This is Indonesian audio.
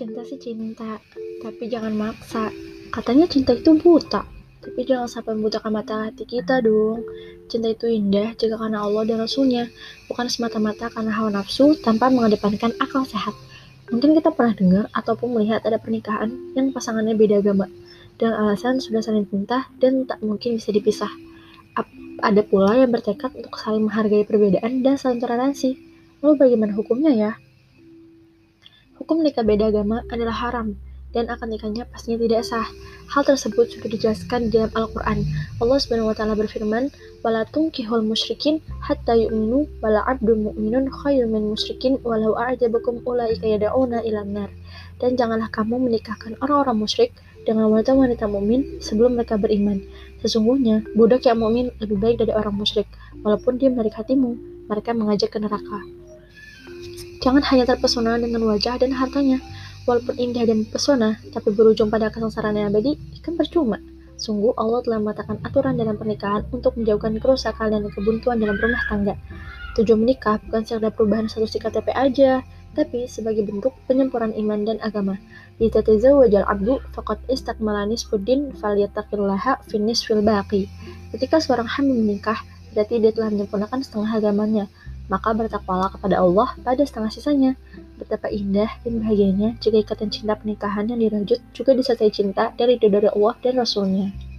Cinta sih cinta, tapi jangan maksa. Katanya cinta itu buta, tapi jangan sampai membutakan mata hati kita dong. Cinta itu indah jika karena Allah dan Rasulnya, bukan semata-mata karena hawa nafsu tanpa mengedepankan akal sehat. Mungkin kita pernah dengar ataupun melihat ada pernikahan yang pasangannya beda agama, dan alasan sudah saling cinta dan tak mungkin bisa dipisah. Ada pula yang bertekad untuk saling menghargai perbedaan dan saling toleransi. Lalu bagaimana hukumnya ya? Hukum nikah beda agama adalah haram dan akan nikahnya pastinya tidak sah. Hal tersebut sudah dijelaskan di dalam Al-Quran. Allah Subhanahu wa taala berfirman, "Wala tunkihul musyrikin hatta yu'minu wala 'abdun mu'minun khairun min musyrikin walau a'jabakum ulaika yad'una ilan nar." Dan janganlah kamu menikahkan orang-orang musyrik dengan wanita-wanita mukmin sebelum mereka beriman. Sesungguhnya budak yang mukmin lebih baik dari orang musyrik, walaupun dia menarik hatimu, mereka mengajak ke neraka. Jangan hanya terpesona dengan wajah dan hartanya. Walaupun indah dan pesona, tapi berujung pada kesengsaraan yang abadi, kan percuma. Sungguh Allah telah meletakkan aturan dalam pernikahan untuk menjauhkan kerusakan dan kebuntuan dalam rumah tangga. Tujuan menikah bukan sekedar perubahan satu si KTP aja, tapi sebagai bentuk penyempurnaan iman dan agama. wajal abdu faqad istakmala nisfuddin falyattaqillaha finis fil baqi. Ketika seorang hamil menikah, berarti dia telah menyempurnakan setengah agamanya maka bertakwalah kepada Allah pada setengah sisanya. Betapa indah dan bahagianya jika ikatan cinta pernikahan yang dirajut juga disertai cinta dari dari Allah dan Rasulnya.